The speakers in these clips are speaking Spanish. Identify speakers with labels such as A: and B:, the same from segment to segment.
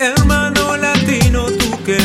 A: Hermano latino, tú que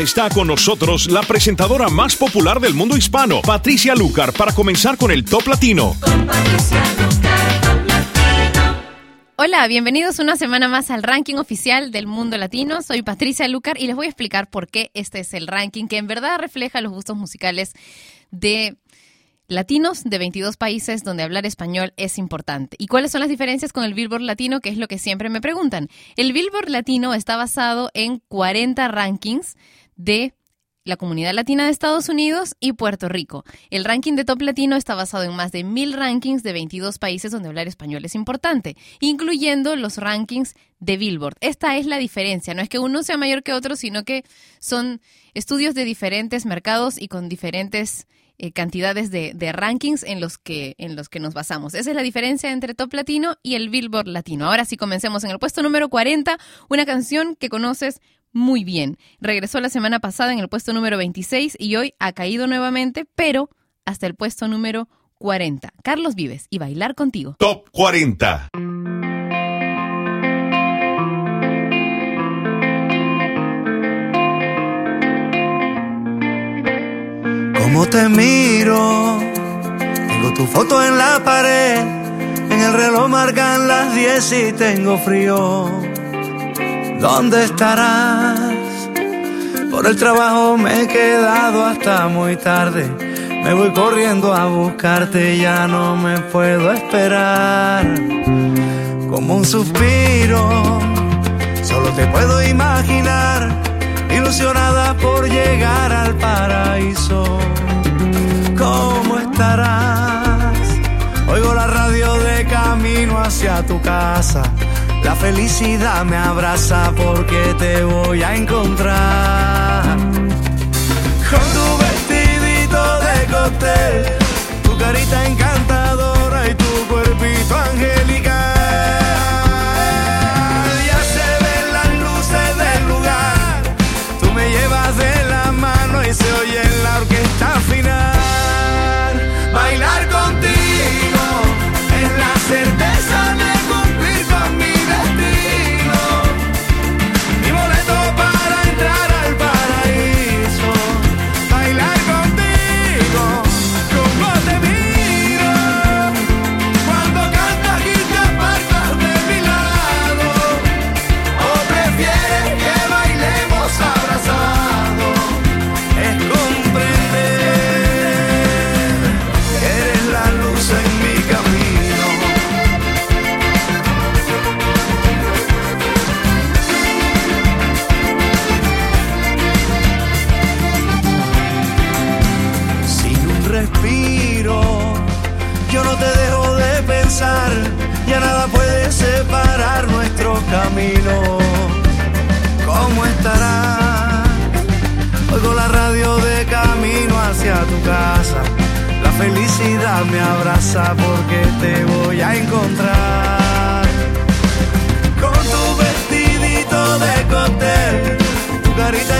B: está con nosotros la presentadora más popular del mundo hispano, Patricia Lucar, para comenzar con el Top Latino.
C: Hola, bienvenidos una semana más al ranking oficial del mundo latino. Soy Patricia Lucar y les voy a explicar por qué este es el ranking que en verdad refleja los gustos musicales de latinos de 22 países donde hablar español es importante. ¿Y cuáles son las diferencias con el Billboard Latino? Que es lo que siempre me preguntan. El Billboard Latino está basado en 40 rankings de la comunidad latina de Estados Unidos y Puerto Rico. El ranking de Top Latino está basado en más de mil rankings de 22 países donde hablar español es importante, incluyendo los rankings de Billboard. Esta es la diferencia, no es que uno sea mayor que otro, sino que son estudios de diferentes mercados y con diferentes eh, cantidades de, de rankings en los, que, en los que nos basamos. Esa es la diferencia entre Top Latino y el Billboard Latino. Ahora sí comencemos en el puesto número 40, una canción que conoces muy bien. Regresó la semana pasada en el puesto número 26 y hoy ha caído nuevamente, pero hasta el puesto número 40. Carlos Vives y Bailar contigo.
B: Top 40.
D: Cómo te miro, tengo tu foto en la pared, en el reloj marcan las 10 y tengo frío. ¿Dónde estarás? Por el trabajo me he quedado hasta muy tarde. Me voy corriendo a buscarte, ya no me puedo esperar. Como un suspiro, solo te puedo imaginar, ilusionada por llegar al paraíso. ¿Cómo estarás? Oigo la radio de camino hacia tu casa. La felicidad me abraza porque te voy a encontrar. Con tu vestidito de cóctel, tu carita encantadora Bailar contigo separar nuestro camino. ¿Cómo estarás? Oigo la radio de camino hacia tu casa. La felicidad me abraza porque te voy a encontrar. Con tu vestidito de cóctel, tu carita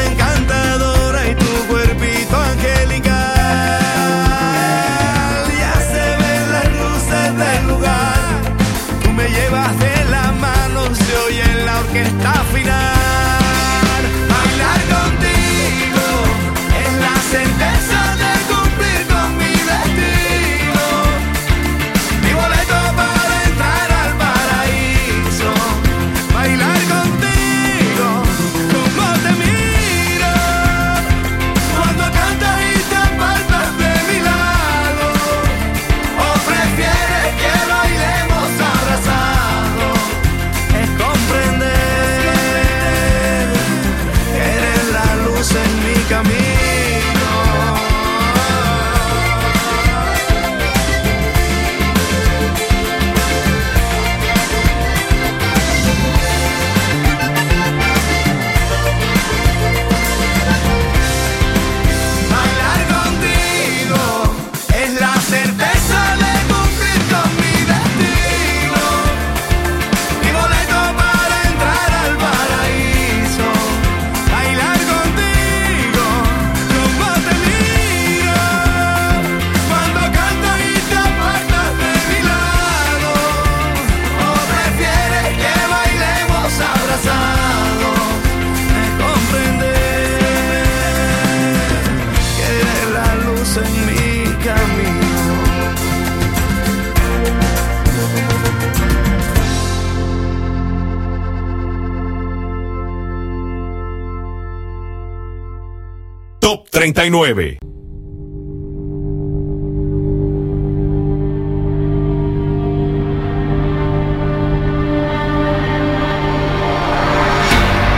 E: 39.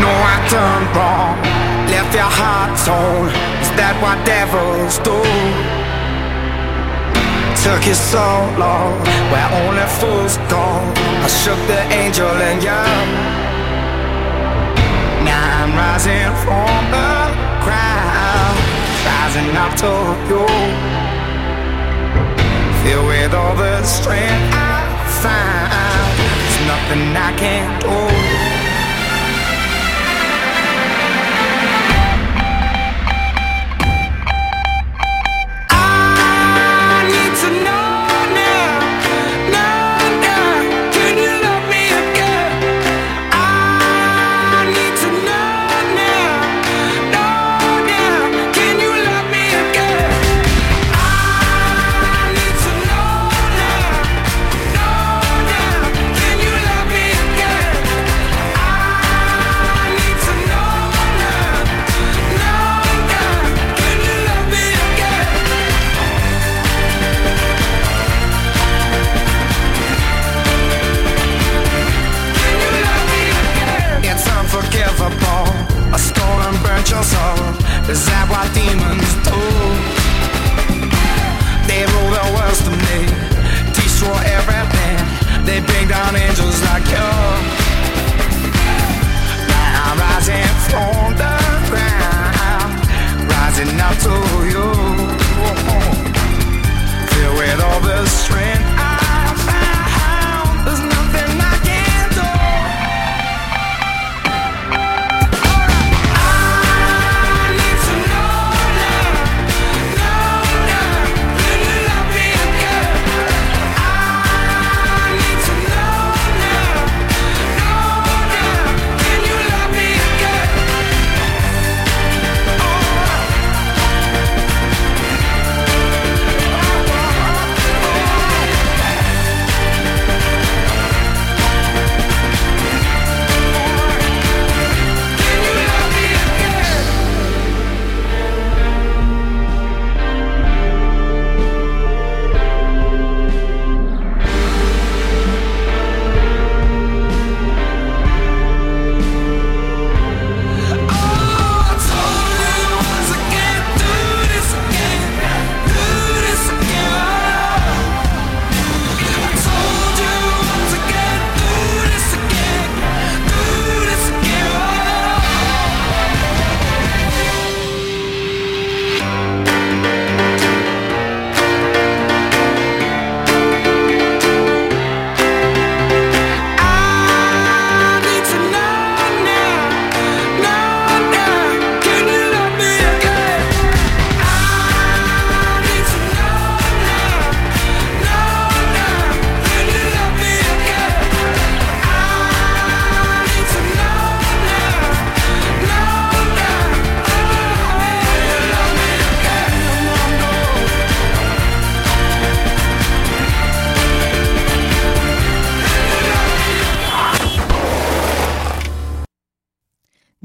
F: No, I turned wrong, left your heart torn. Is that what devils do? Took you so long, where only fools go. I shook the angel and young. Now I'm rising from the rising up to you. Filled with all the strength I found, there's nothing I can't do.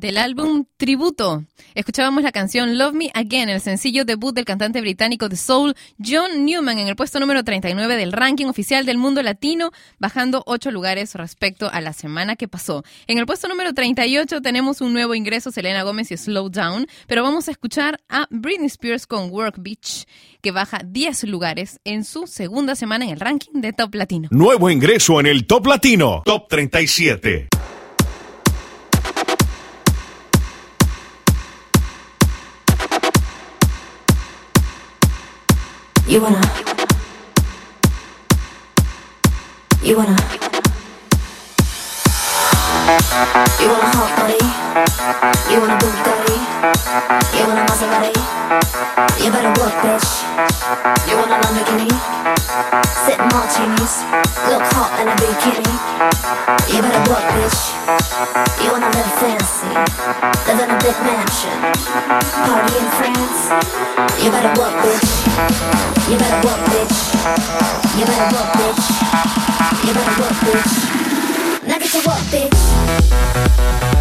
C: Del álbum Tributo, escuchábamos la canción Love Me Again, el sencillo debut del cantante británico de soul John Newman en el puesto número 39 del ranking oficial del mundo latino, bajando 8 lugares respecto a la semana que pasó. En el puesto número 38 tenemos un nuevo ingreso, Selena Gómez y Slow Down, pero vamos a escuchar a Britney Spears con Work Beach, que baja 10 lugares en su segunda semana en el ranking de Top Latino.
E: Nuevo ingreso en el Top Latino. Top 37.
G: You wanna. You wanna. You wanna hot body? You want a Bugatti? You want a Maserati? You better work, bitch. You want a Lamborghini? Sit in martinis, look hot in a bikini. You better work, bitch. You wanna live fancy, live in a big mansion, party in France. You better work, bitch. You better work, bitch. You better work, bitch. You better work, bitch. Now get to work, bitch.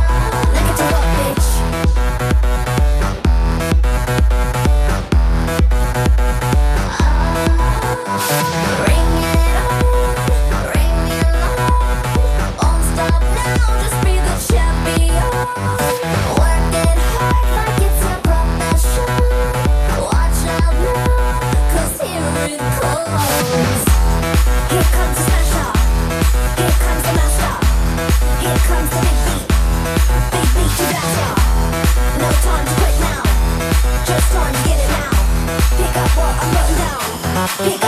G: Here it go bitch Bring me, bring me along Won't stop now, just be the champion Work is like it's a professional Watch out, cause you can close Here comes.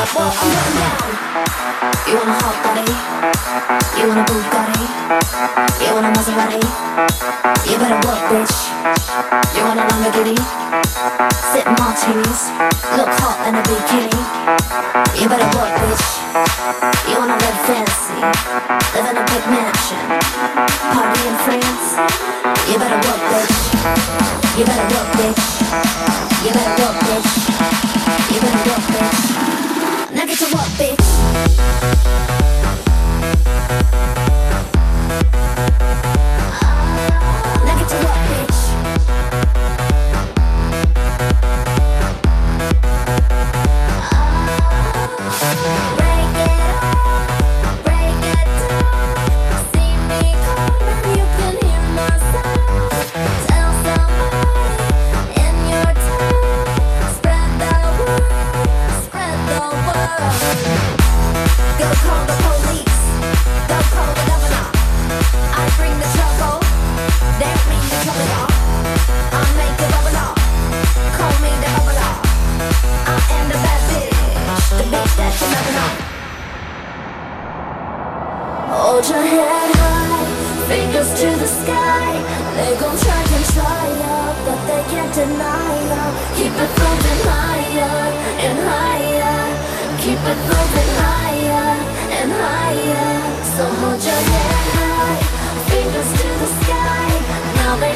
G: You want a hot body? You want a Bugatti? You want a Maserati? You better work, bitch. You want a Lamborghini? In martinis, look hot in a bikini. You better work, bitch. You wanna live fancy, live in a big mansion, party in France. You better work, bitch. You better work, bitch. You better work, bitch. You better work, bitch. Now get to work, bitch. Now get to work, Keep it moving higher and higher. Keep it moving higher and higher. So hold your head high, fingers to the sky. Now they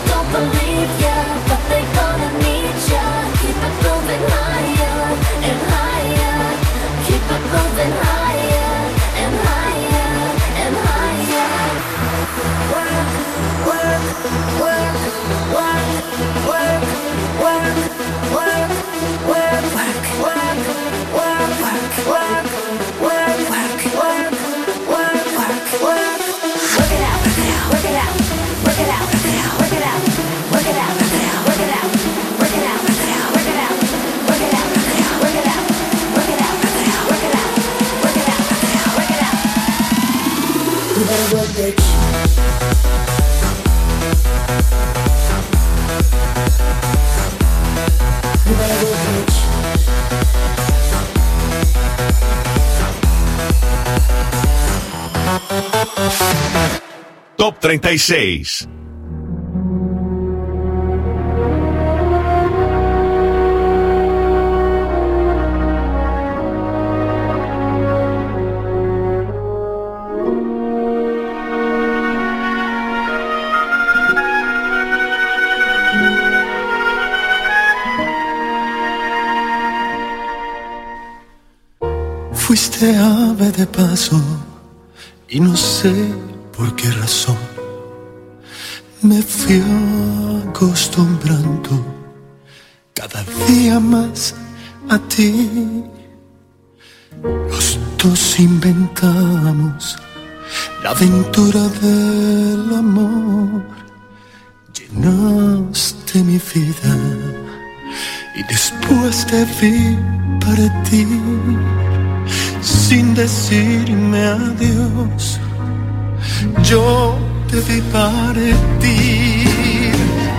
B: 36.
D: Fuiste ave de paso y no sé por qué razón me fui acostumbrando cada día más a ti. Los dos inventamos la aventura del amor. Llenaste mi vida y después te vi partir sin decirme adiós. Yo te vi partir.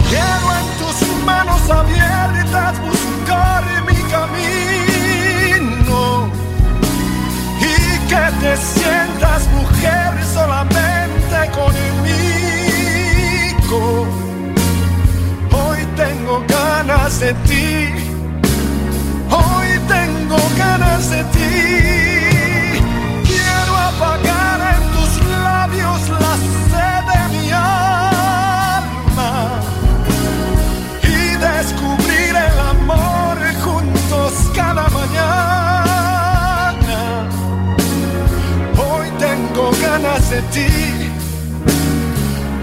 D: Quiero en tus manos abiertas buscar mi camino y que te sientas mujer solamente
H: conmigo. Hoy tengo ganas de ti. Hoy tengo ganas de ti. Ganas de ti.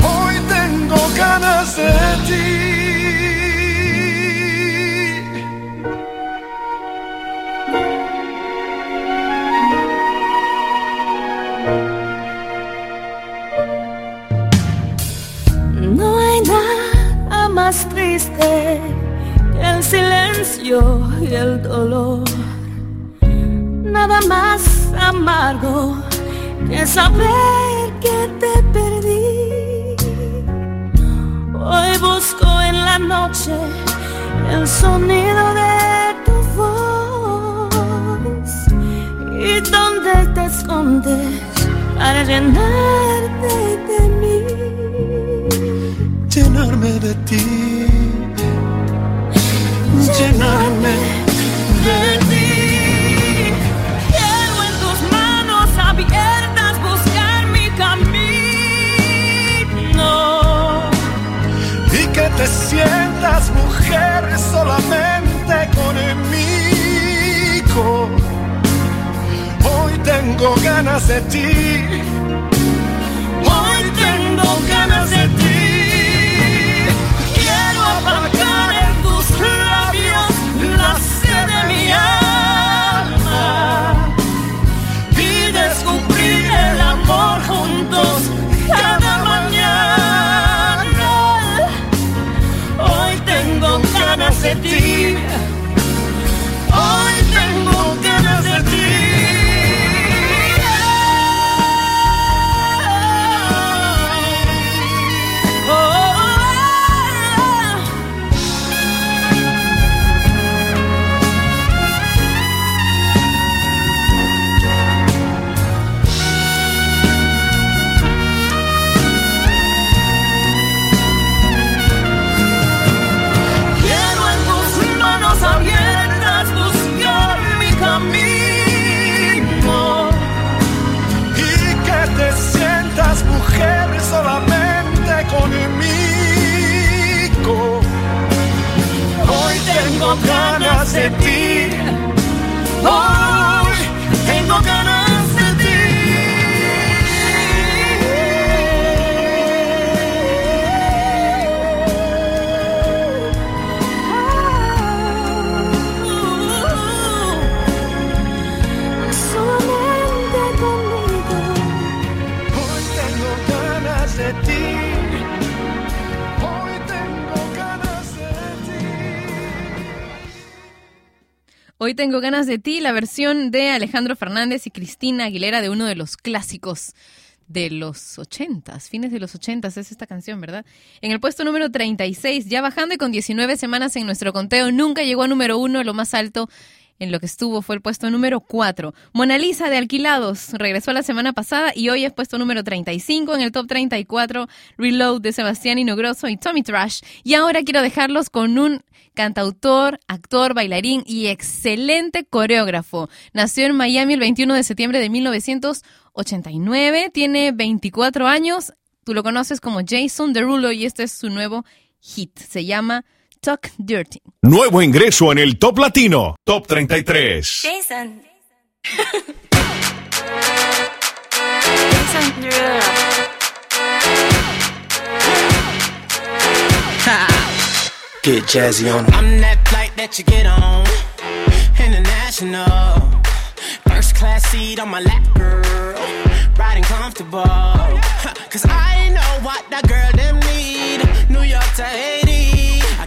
H: Hoy tengo ganas de ti.
I: No hay nada más triste que el silencio y el dolor. Nada más amargo que saber que te perdí. Hoy busco en la noche el sonido de tu voz y donde te escondes para llenarte de mí.
H: llenarme de ti, llenarme de ti. Sientas mujer solamente conmigo. Hoy tengo ganas de ti, hoy tengo ganas de ti. Ganas Hoy tengo ganas de ti,
C: la versión de Alejandro Fernández y Cristina Aguilera de uno de los clásicos de los ochentas, fines de los ochentas es esta canción, ¿verdad? En el puesto número 36, ya bajando y con 19 semanas en nuestro conteo, nunca llegó a número uno, lo más alto en lo que estuvo fue el puesto número 4. Mona Lisa de Alquilados regresó la semana pasada y hoy es puesto número 35 en el top 34. Reload de Sebastián Inogroso y Tommy Trash. Y ahora quiero dejarlos con un cantautor, actor, bailarín y excelente coreógrafo. Nació en Miami el 21 de septiembre de 1989, tiene 24 años. Tú lo conoces como Jason Derulo y este es su nuevo hit. Se llama Talk Dirty.
B: Nuevo ingreso en el Top Latino, Top 33.
I: Jason. Jason Derulo.
J: Get jazzy on 'em.
K: I'm that flight that you get on. International. First class seat on my lap, girl. Riding comfortable. Cause I know what that girl them need. New York to Haiti.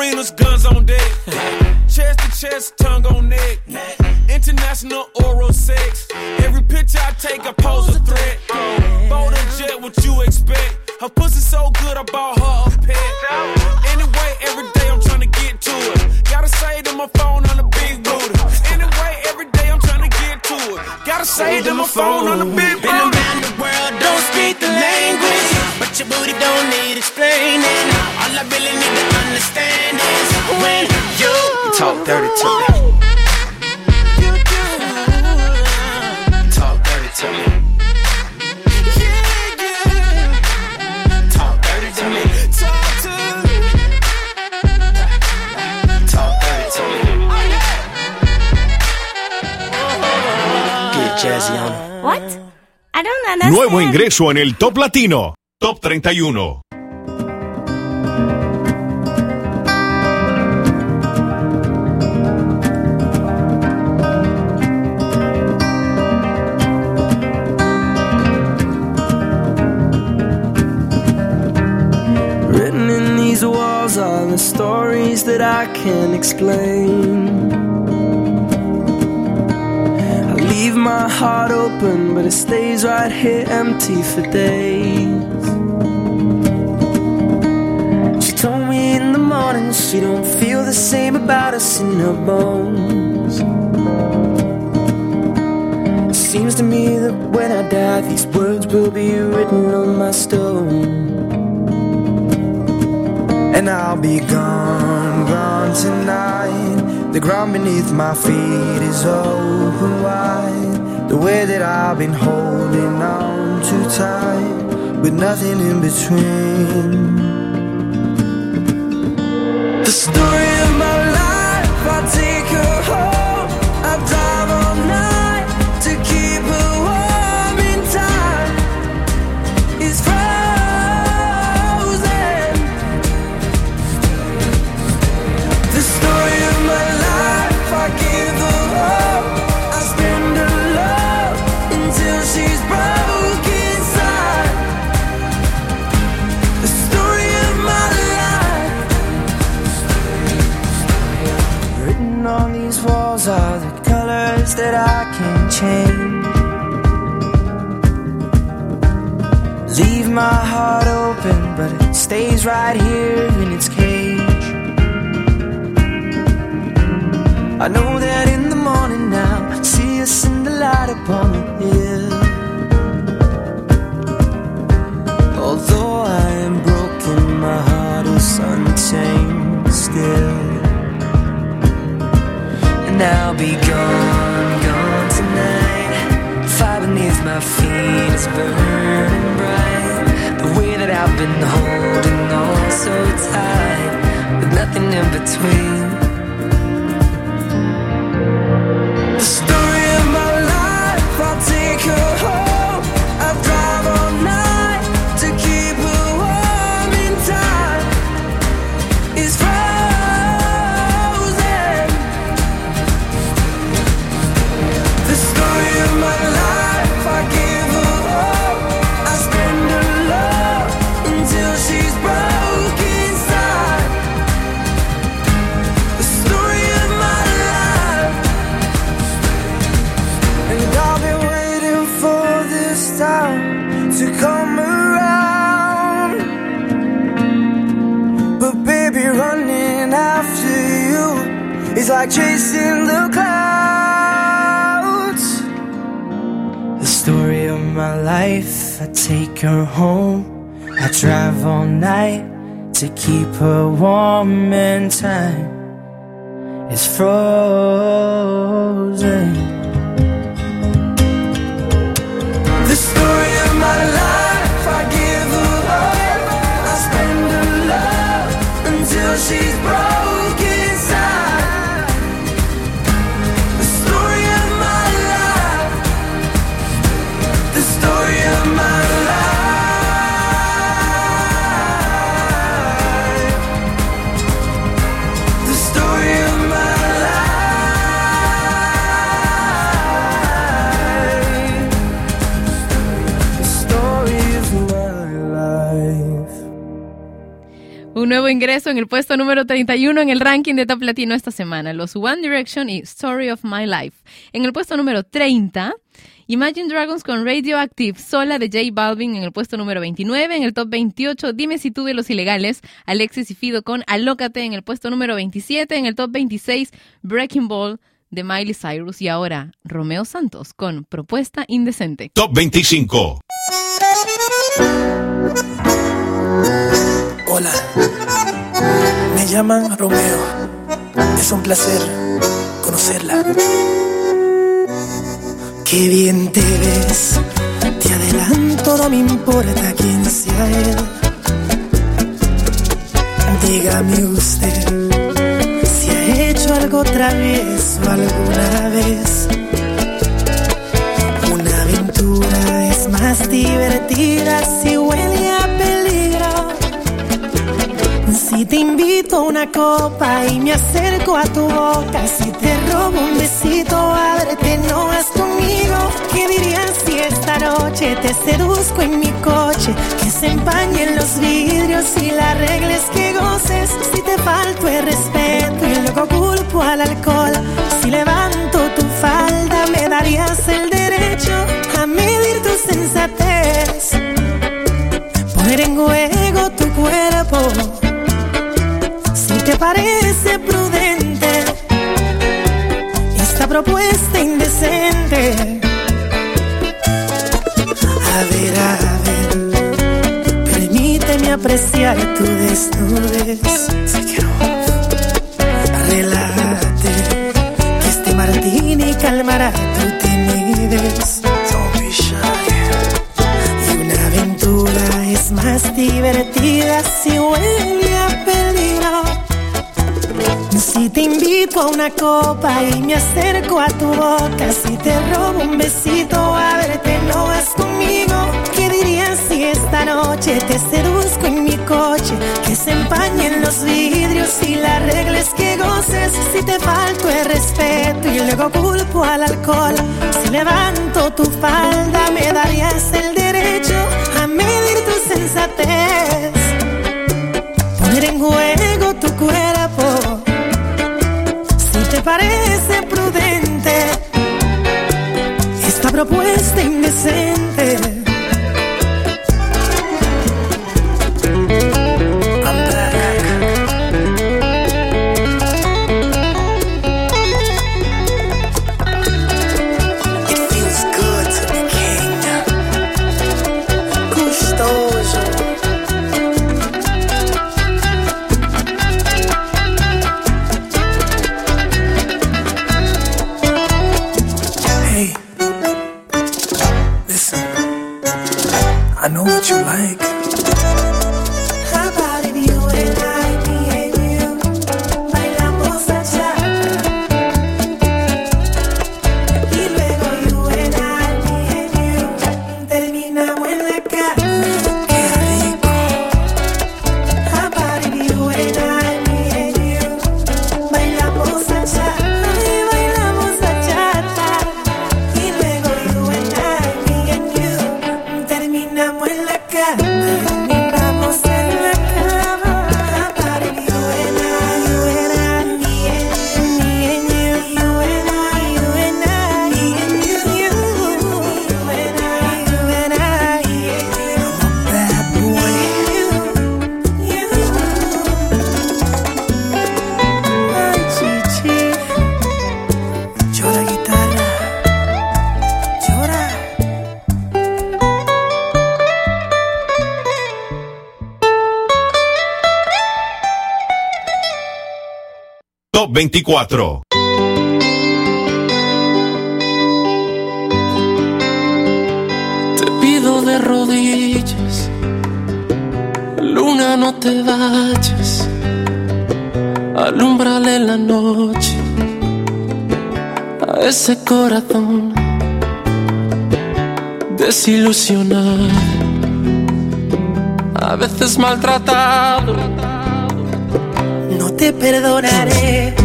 A: Arenas, guns on deck. chest to chest, tongue on neck. International oral sex. Every picture I take, I pose a threat. Bold and jet, what you expect? Her pussy so good, I bought her a pet. Anyway, every day I'm trying to get to it. Gotta say to my phone on the big booty. Anyway, every day I'm trying to get to it. Gotta say to my phone on the big booty.
K: Been around the world, don't speak the language, but your booty don't need explaining. All I really need to understand is when you
J: talk dirty to me. Talk dirty to me. Talk dirty to me.
A: Talk to me.
J: Talk dirty to me. Get jazzy on them.
L: What? I don't understand.
E: Nuevo ingreso en el Top Latino. Top 31.
M: The stories that I can't explain. I leave my heart open, but it stays right here empty for days. She told me in the morning she don't feel the same about us in her bones. It seems to me that when I die, these words will be written on my stone. And I'll be gone, gone tonight. The ground beneath my feet is open wide. The way that I've been holding on too tight, with nothing in between. The story heart open, but it stays right here in its cage. I know that in the morning now, see us in the light upon the hill. Although I am broken, my heart is untamed still. And I'll be gone, gone tonight. Fire beneath my feet is burning bright. Been holding on so tight, with nothing in between. My life, I take her home. I drive all night to keep her warm and time is frozen.
C: Nuevo ingreso en el puesto número 31 en el ranking de Top Latino esta semana, los One Direction y Story of My Life. En el puesto número 30, Imagine Dragons con Radioactive, Sola de J Balvin en el puesto número 29, en el top 28, Dime si tú de los ilegales, Alexis y Fido con Alócate en el puesto número 27, en el top 26, Breaking Ball de Miley Cyrus y ahora Romeo Santos con Propuesta Indecente.
E: Top 25.
N: Hola, me llaman Romeo. Es un placer conocerla. Qué bien te ves, te adelanto, no me importa quién sea él. Dígame usted si ha hecho algo travieso alguna vez. Una aventura es más divertida si huele Si te invito a una copa y me acerco a tu boca, si te robo un besito, ábrete, no vas conmigo. ¿Qué dirías si esta noche te seduzco en mi coche? Que se empañen los vidrios y la regla es que goces. Si te falto el respeto y luego culpo al alcohol, si levanto tu falda, me darías el derecho a medir tu sensatez. Poner en juego tu cuerpo parece prudente esta propuesta indecente. A ver, a ver, permíteme apreciar tu desnudez. Relájate, que este martini calmará tu timidez. Shy. Y una aventura es más divertida si huele una copa y me acerco a tu boca, si te robo un besito, a verte no vas conmigo. ¿Qué dirías si esta noche te seduzco en mi coche? Que se empañen los vidrios y la regla es que goces. Si te falto el respeto y luego culpo al alcohol, si levanto tu falda, me darías el derecho a medir tu sensatez. Poner en juego tu cuerpo parece prudente esta propuesta indecente.
B: 24.
O: Te pido de rodillas, luna no te vayas, alumbrale la noche a ese corazón desilusionado, a veces maltratado.
P: No te perdonaré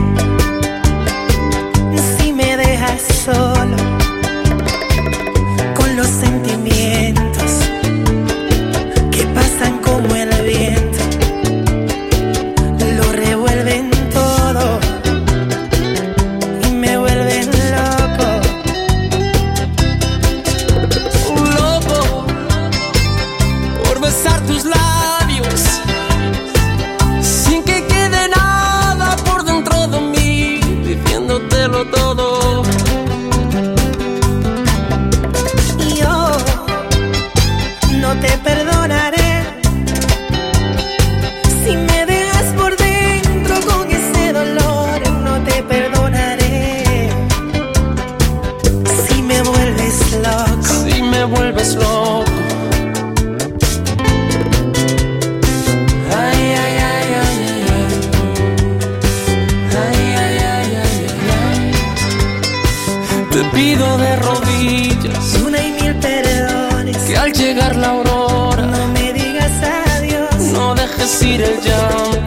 O: Mix. see the jump.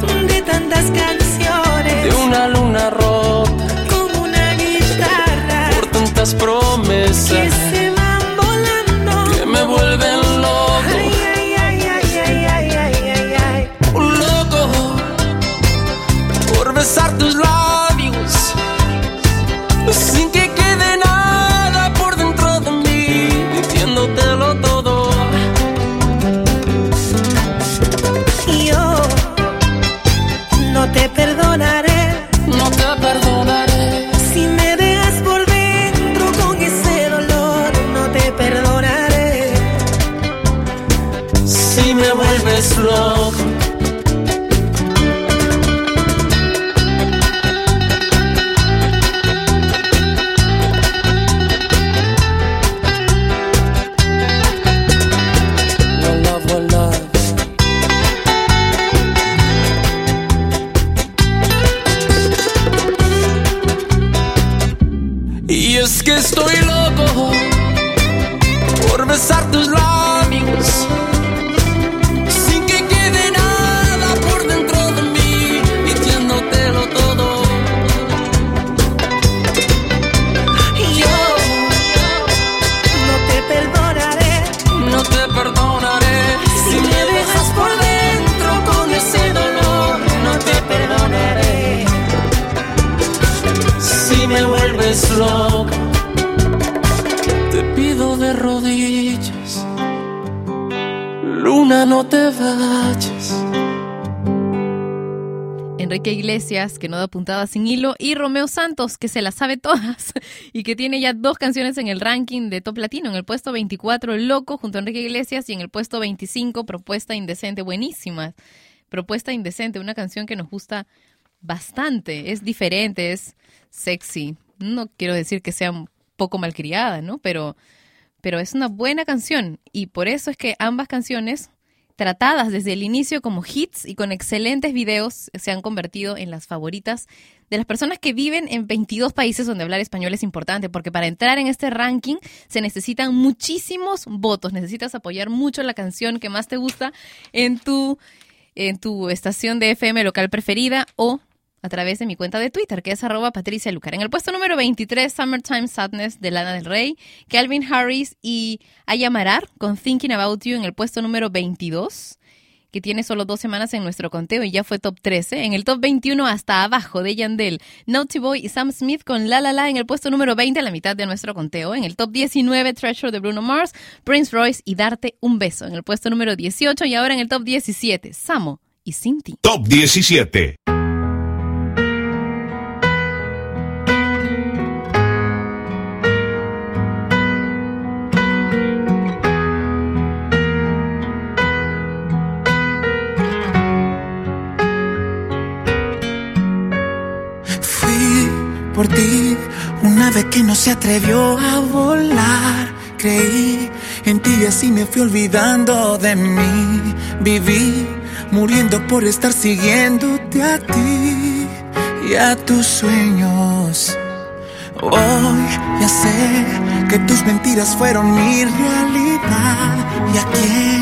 O: Es que estoy loco por besar tus labios sin que quede nada por dentro de mí diciéndotelo todo.
P: Yo no te perdonaré
O: No te perdonaré
P: si me dejas por dentro con ese dolor. No te perdonaré
O: si me vuelves loco. No te vayas.
C: Enrique Iglesias, que no da puntada sin hilo, y Romeo Santos, que se las sabe todas y que tiene ya dos canciones en el ranking de Top Latino. En el puesto 24, Loco, junto a Enrique Iglesias, y en el puesto 25, Propuesta Indecente. Buenísima. Propuesta Indecente, una canción que nos gusta bastante. Es diferente, es sexy. No quiero decir que sea un poco malcriada, ¿no? Pero, pero es una buena canción y por eso es que ambas canciones tratadas desde el inicio como hits y con excelentes videos se han convertido en las favoritas de las personas que viven en 22 países donde hablar español es importante, porque para entrar en este ranking se necesitan muchísimos votos, necesitas apoyar mucho la canción que más te gusta en tu, en tu estación de FM local preferida o a través de mi cuenta de Twitter, que es arroba Patricia Lucar. En el puesto número 23, Summertime Sadness de Lana del Rey, Calvin Harris y Aya Marar con Thinking About You en el puesto número 22, que tiene solo dos semanas en nuestro conteo y ya fue top 13. En el top 21 hasta abajo de Yandel, Naughty Boy y Sam Smith con La La La en el puesto número 20 a la mitad de nuestro conteo. En el top 19, Treasure de Bruno Mars, Prince Royce y Darte un Beso en el puesto número 18 y ahora en el top 17, Samo y Cinti.
B: Top 17.
P: Por ti. Una vez que no se atrevió a volar, creí en ti y así me fui olvidando de mí. Viví muriendo por estar siguiéndote a ti y a tus sueños. Hoy ya sé que tus mentiras fueron mi realidad y a quien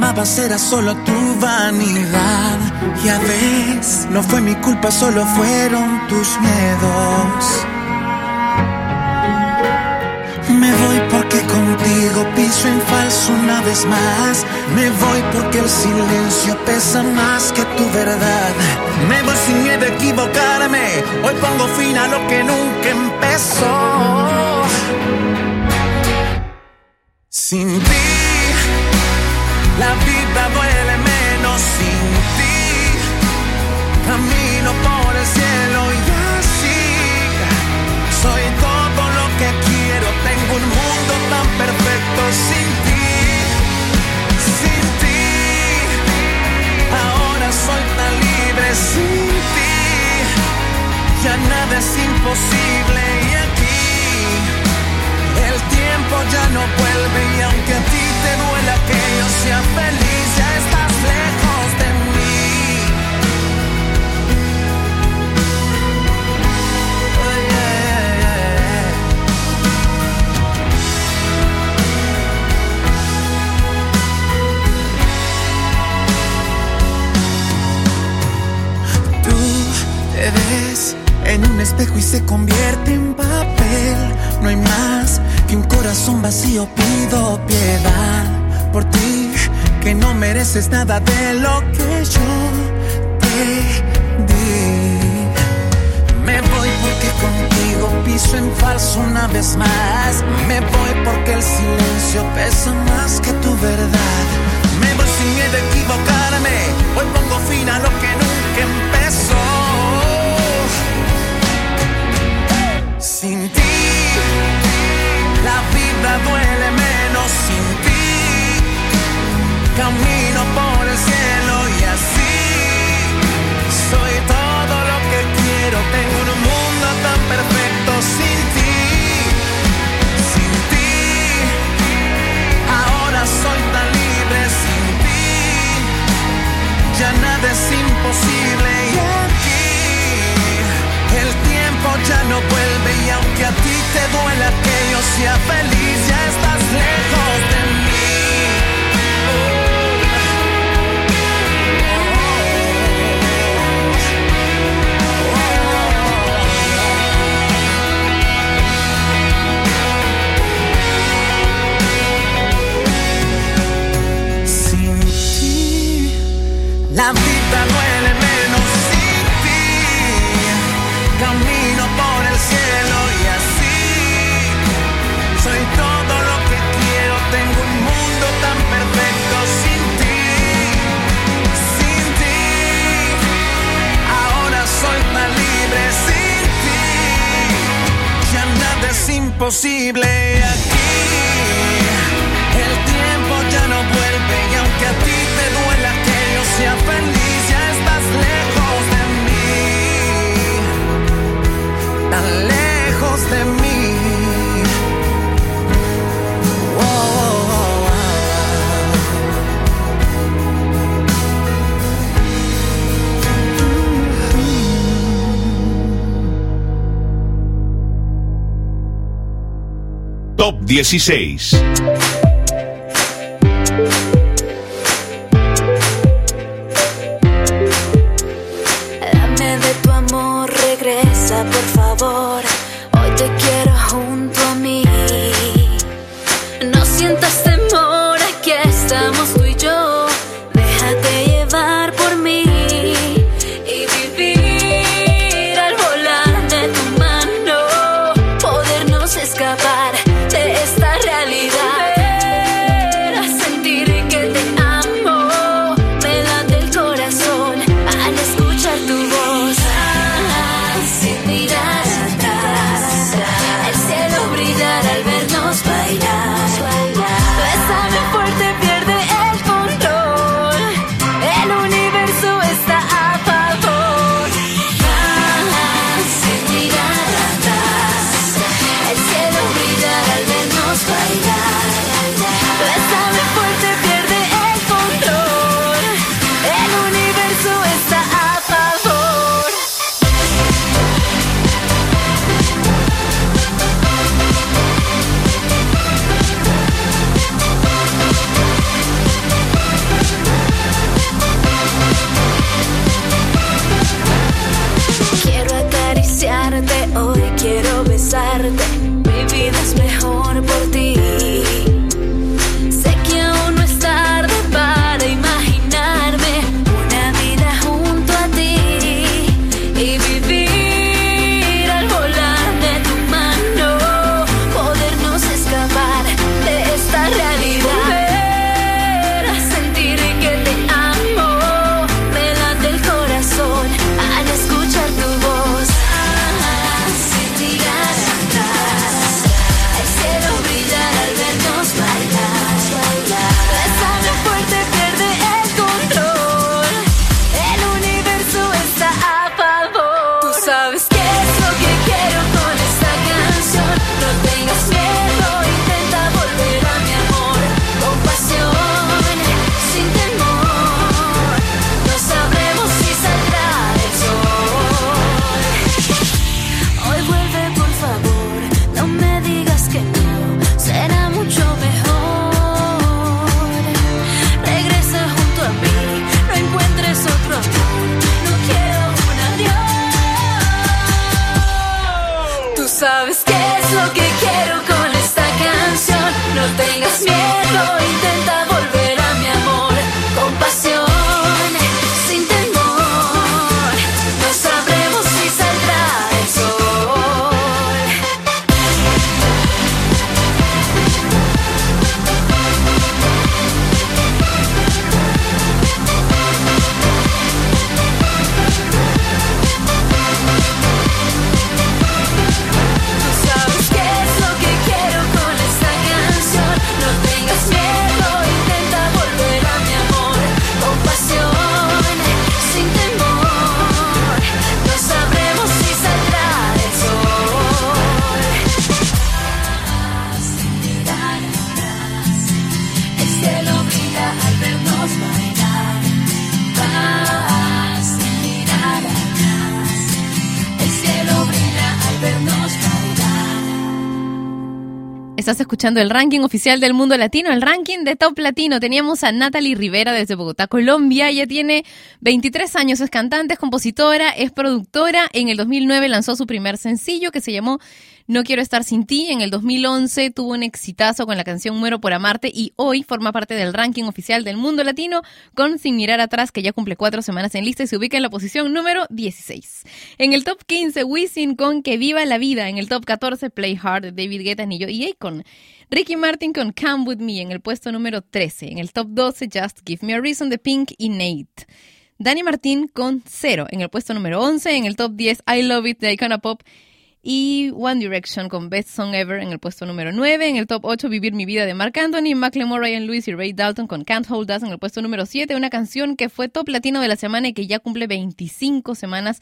P: amabas era solo tu vanidad. Y a veces no fue mi culpa, solo fueron tus miedos. Me voy porque contigo piso en falso una vez más. Me voy porque el silencio pesa más que tu verdad. Me voy sin miedo a equivocarme. Hoy pongo fin a lo que nunca empezó. Sin ti, la vida duele menos sin ti. Camino por el cielo y así soy todo lo que quiero. Tengo un mundo tan perfecto sin ti, sin ti. Ahora soy tan libre sin ti. Ya nada es imposible y aquí el tiempo ya no vuelve y aunque a ti te duela que yo sea feliz, ya estás lejos mereces nada de lo que yo te di. Me voy porque contigo piso en falso una vez más. Me voy porque el silencio pesa más que tu verdad. Me voy sin miedo a equivocarme. Hoy pongo fin a lo que nunca empezó. Sin ti, la vida duele menos sin ti. Camino por el cielo y así soy todo lo que quiero. Tengo un mundo tan perfecto sin ti. Sin ti, ahora soy tan libre sin ti. Ya nada es imposible y aquí el tiempo ya no vuelve y aunque a ti te duela que yo sea feliz, ya estás lejos la vida duele menos sin ti. Camino por el cielo y así soy todo lo que quiero. Tengo un mundo tan perfecto sin ti, sin ti. Ahora soy tan libre sin ti. Ya nada es imposible
B: 16.
C: Escuchando el ranking oficial del mundo latino, el ranking de Top Latino. Teníamos a Natalie Rivera desde Bogotá, Colombia. Ella tiene 23 años, es cantante, es compositora, es productora. En el 2009 lanzó su primer sencillo que se llamó No Quiero Estar Sin Ti. En el 2011 tuvo un exitazo con la canción Muero por Amarte y hoy forma parte del ranking oficial del mundo latino con Sin Mirar Atrás, que ya cumple cuatro semanas en lista y se ubica en la posición número 16. En el top 15, Wisin con Que Viva la Vida. En el top 14, Play Hard David Guetta, Nillo y Akon. Ricky Martin con Come With Me en el puesto número 13. En el top 12, Just Give Me a Reason de Pink y Nate. Dani Martín con Cero en el puesto número 11. En el top 10, I Love It de Icona Pop. Y One Direction con Best Song Ever en el puesto número 9. En el top 8, Vivir mi vida de Marc Anthony, Macklemore, Ryan Lewis y Ray Dalton con Can't Hold Us en el puesto número 7. Una canción que fue top latino de la semana y que ya cumple 25 semanas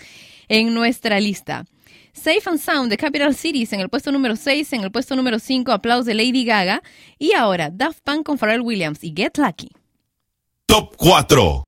C: en nuestra lista. Safe and Sound de Capital Cities en el puesto número 6. En el puesto número 5, Aplausos de Lady Gaga. Y ahora, Daft Punk con Pharrell Williams y Get Lucky.
E: Top 4.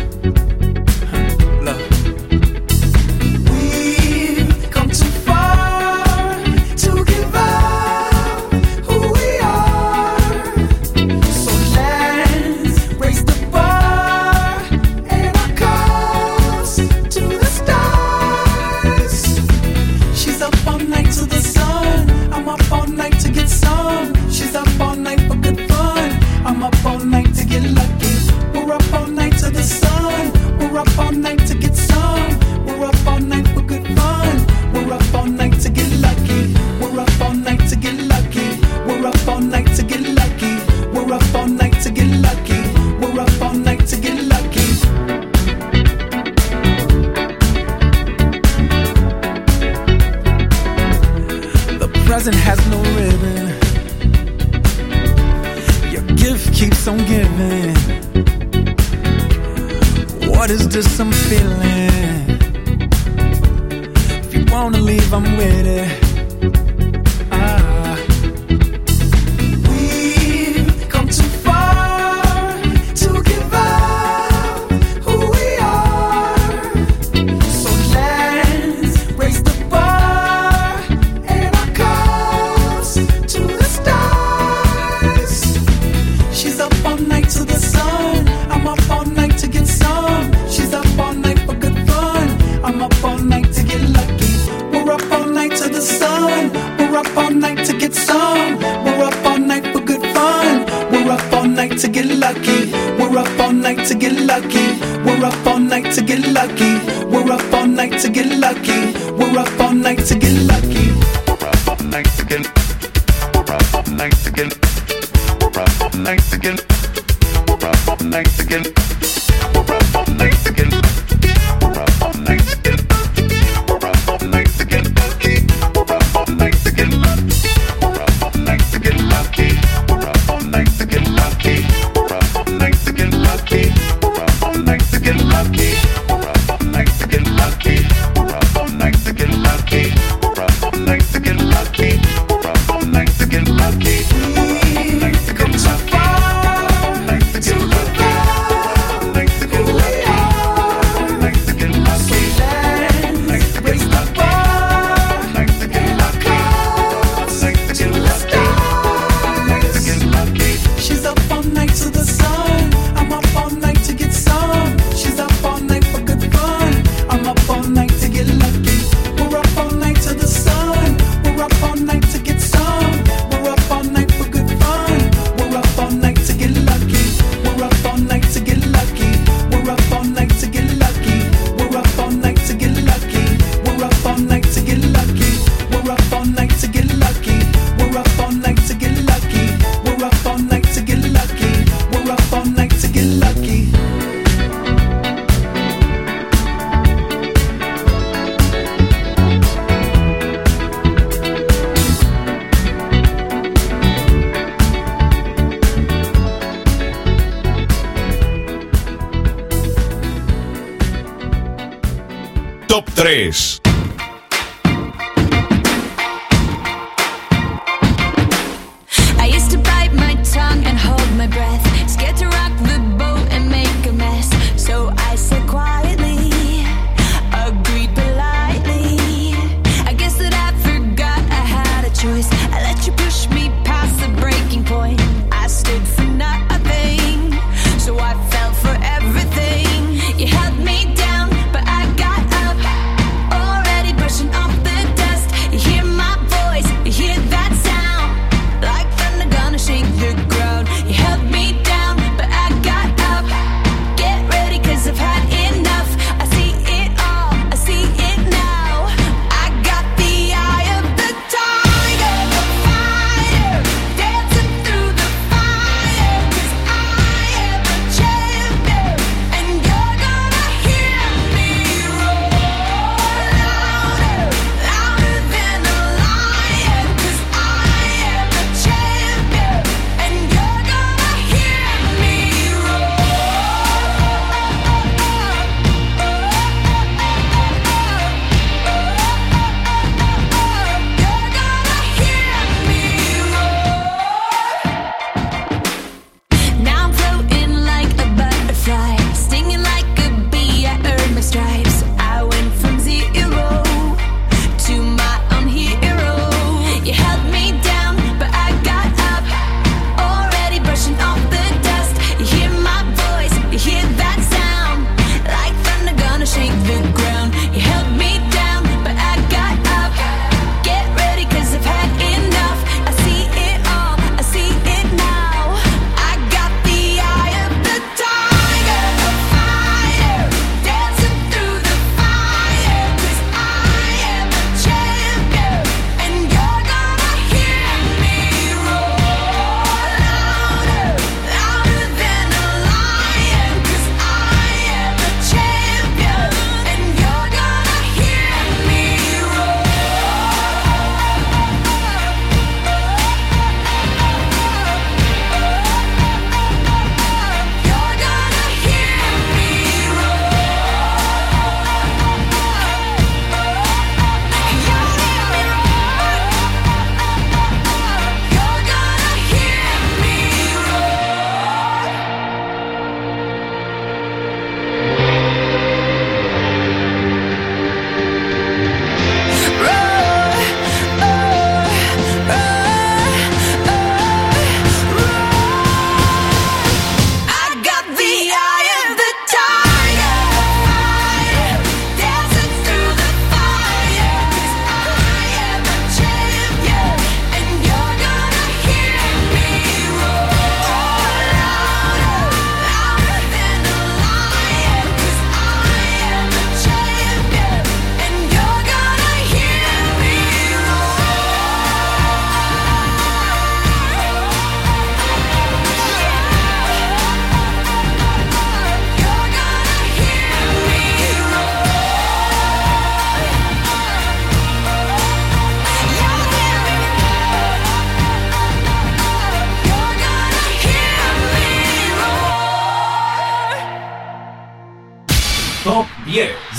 B: 3.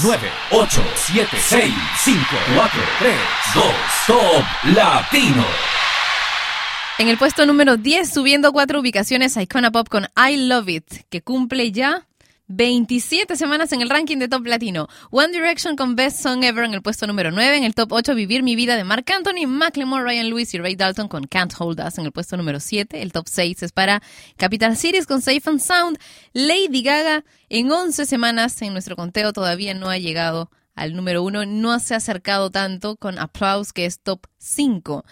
E: 9, 8, 7, 6, 5, 4, 3, 2, Top Latino.
C: En el puesto número 10, subiendo cuatro ubicaciones, Icona Pop con I Love It, que cumple ya 27 semanas en el ranking de Top Latino. One Direction con Best Song Ever en el puesto número 9. En el top 8, Vivir mi vida de Mark Anthony, Macklemore, Ryan Lewis y Ray Dalton con Can't Hold Us en el puesto número 7. El top 6 es para Capital Cities con Safe and Sound. Lady Gaga en 11 semanas en nuestro conteo todavía no ha llegado al número 1. No se ha acercado tanto con Applause que es top 5.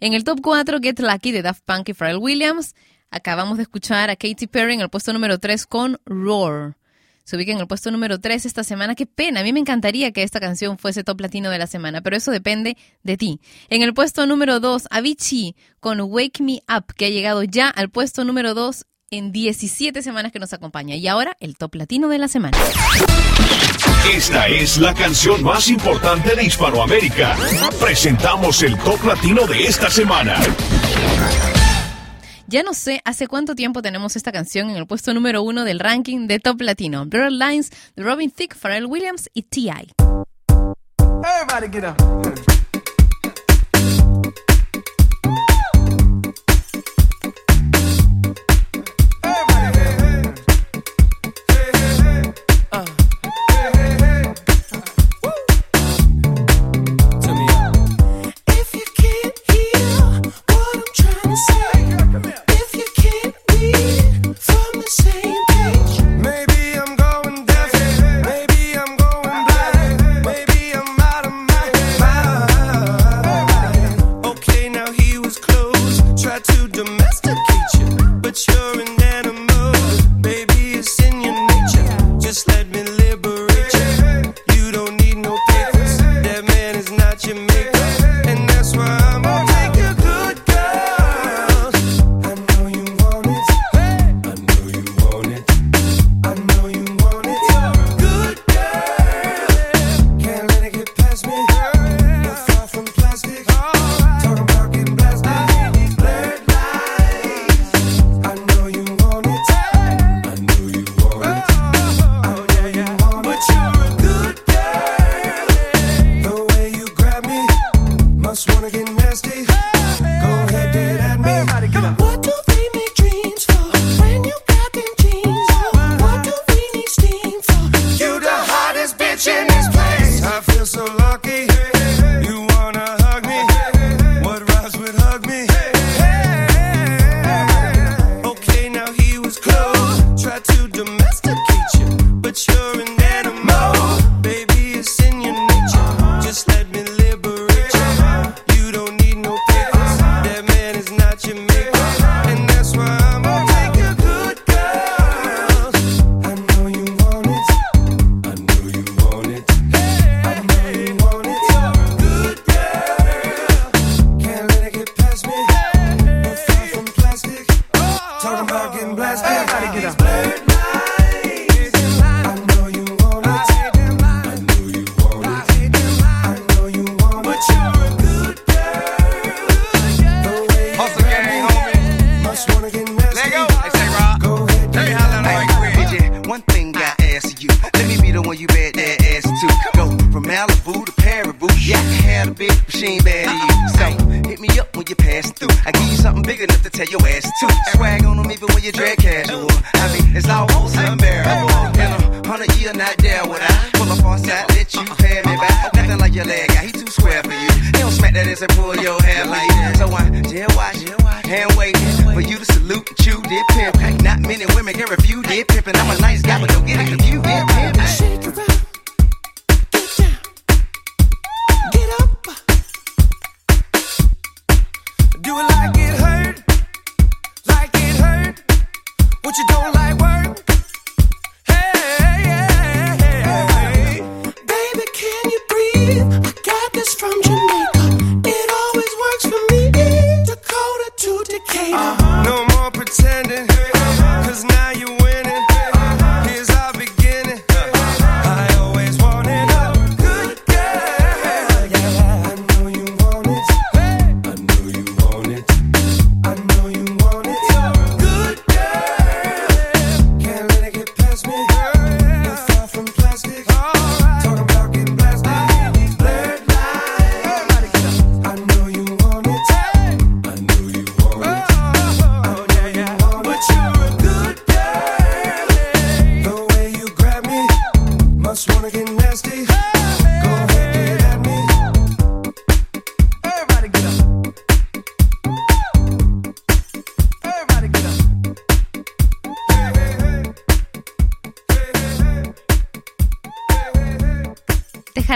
C: En el top 4, Get Lucky de Daft Punk y Pharrell Williams. Acabamos de escuchar a Katy Perry en el puesto número 3 con Roar. Se ubica en el puesto número 3 esta semana. Qué pena, a mí me encantaría que esta canción fuese top latino de la semana, pero eso depende de ti. En el puesto número 2, Avicii con Wake Me Up, que ha llegado ya al puesto número 2 en 17 semanas que nos acompaña. Y ahora el top latino de la semana.
B: Esta es la canción más importante de Hispanoamérica. Presentamos el top latino de esta semana.
C: Ya no sé hace cuánto tiempo tenemos esta canción en el puesto número uno del ranking de Top Latino. Blurred Lines de Robin Thicke, Pharrell Williams y T.I.
M: Get up.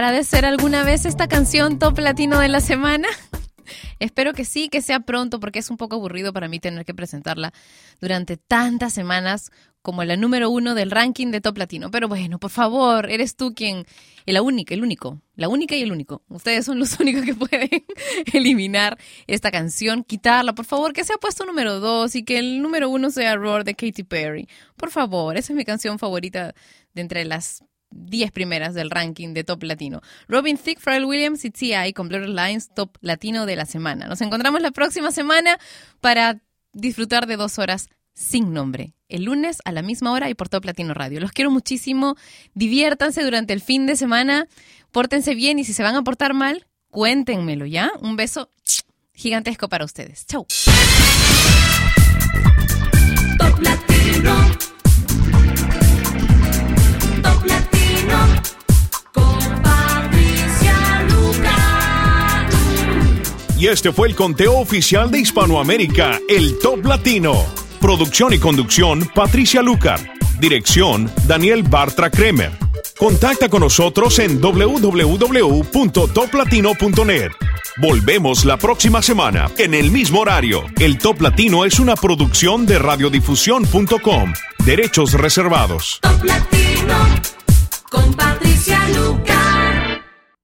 C: ¿Habrá de ser alguna vez esta canción top latino de la semana? Espero que sí, que sea pronto, porque es un poco aburrido para mí tener que presentarla durante tantas semanas como la número uno del ranking de Top Latino. Pero bueno, por favor, eres tú quien, la única, el único, la única y el único. Ustedes son los únicos que pueden eliminar esta canción, quitarla, por favor, que sea puesto número dos y que el número uno sea Roar de Katy Perry. Por favor, esa es mi canción favorita de entre las 10 primeras del ranking de Top Latino. Robin Thicke, Pharrell Williams y T.I. con Blurred Lines Top Latino de la semana. Nos encontramos la próxima semana para disfrutar de dos horas sin nombre. El lunes a la misma hora y por Top Latino Radio. Los quiero muchísimo. Diviértanse durante el fin de semana. Pórtense bien y si se van a portar mal, cuéntenmelo, ¿ya? Un beso gigantesco para ustedes. Chau.
B: Top Latino. Top Latino.
E: Y este fue el conteo oficial de Hispanoamérica, el Top Latino. Producción y conducción, Patricia Lucar. Dirección, Daniel Bartra Kremer. Contacta con nosotros en www.toplatino.net. Volvemos la próxima semana, en el mismo horario. El Top Latino es una producción de radiodifusión.com. Derechos reservados.
B: Top Latino. Con Patricia Lucar.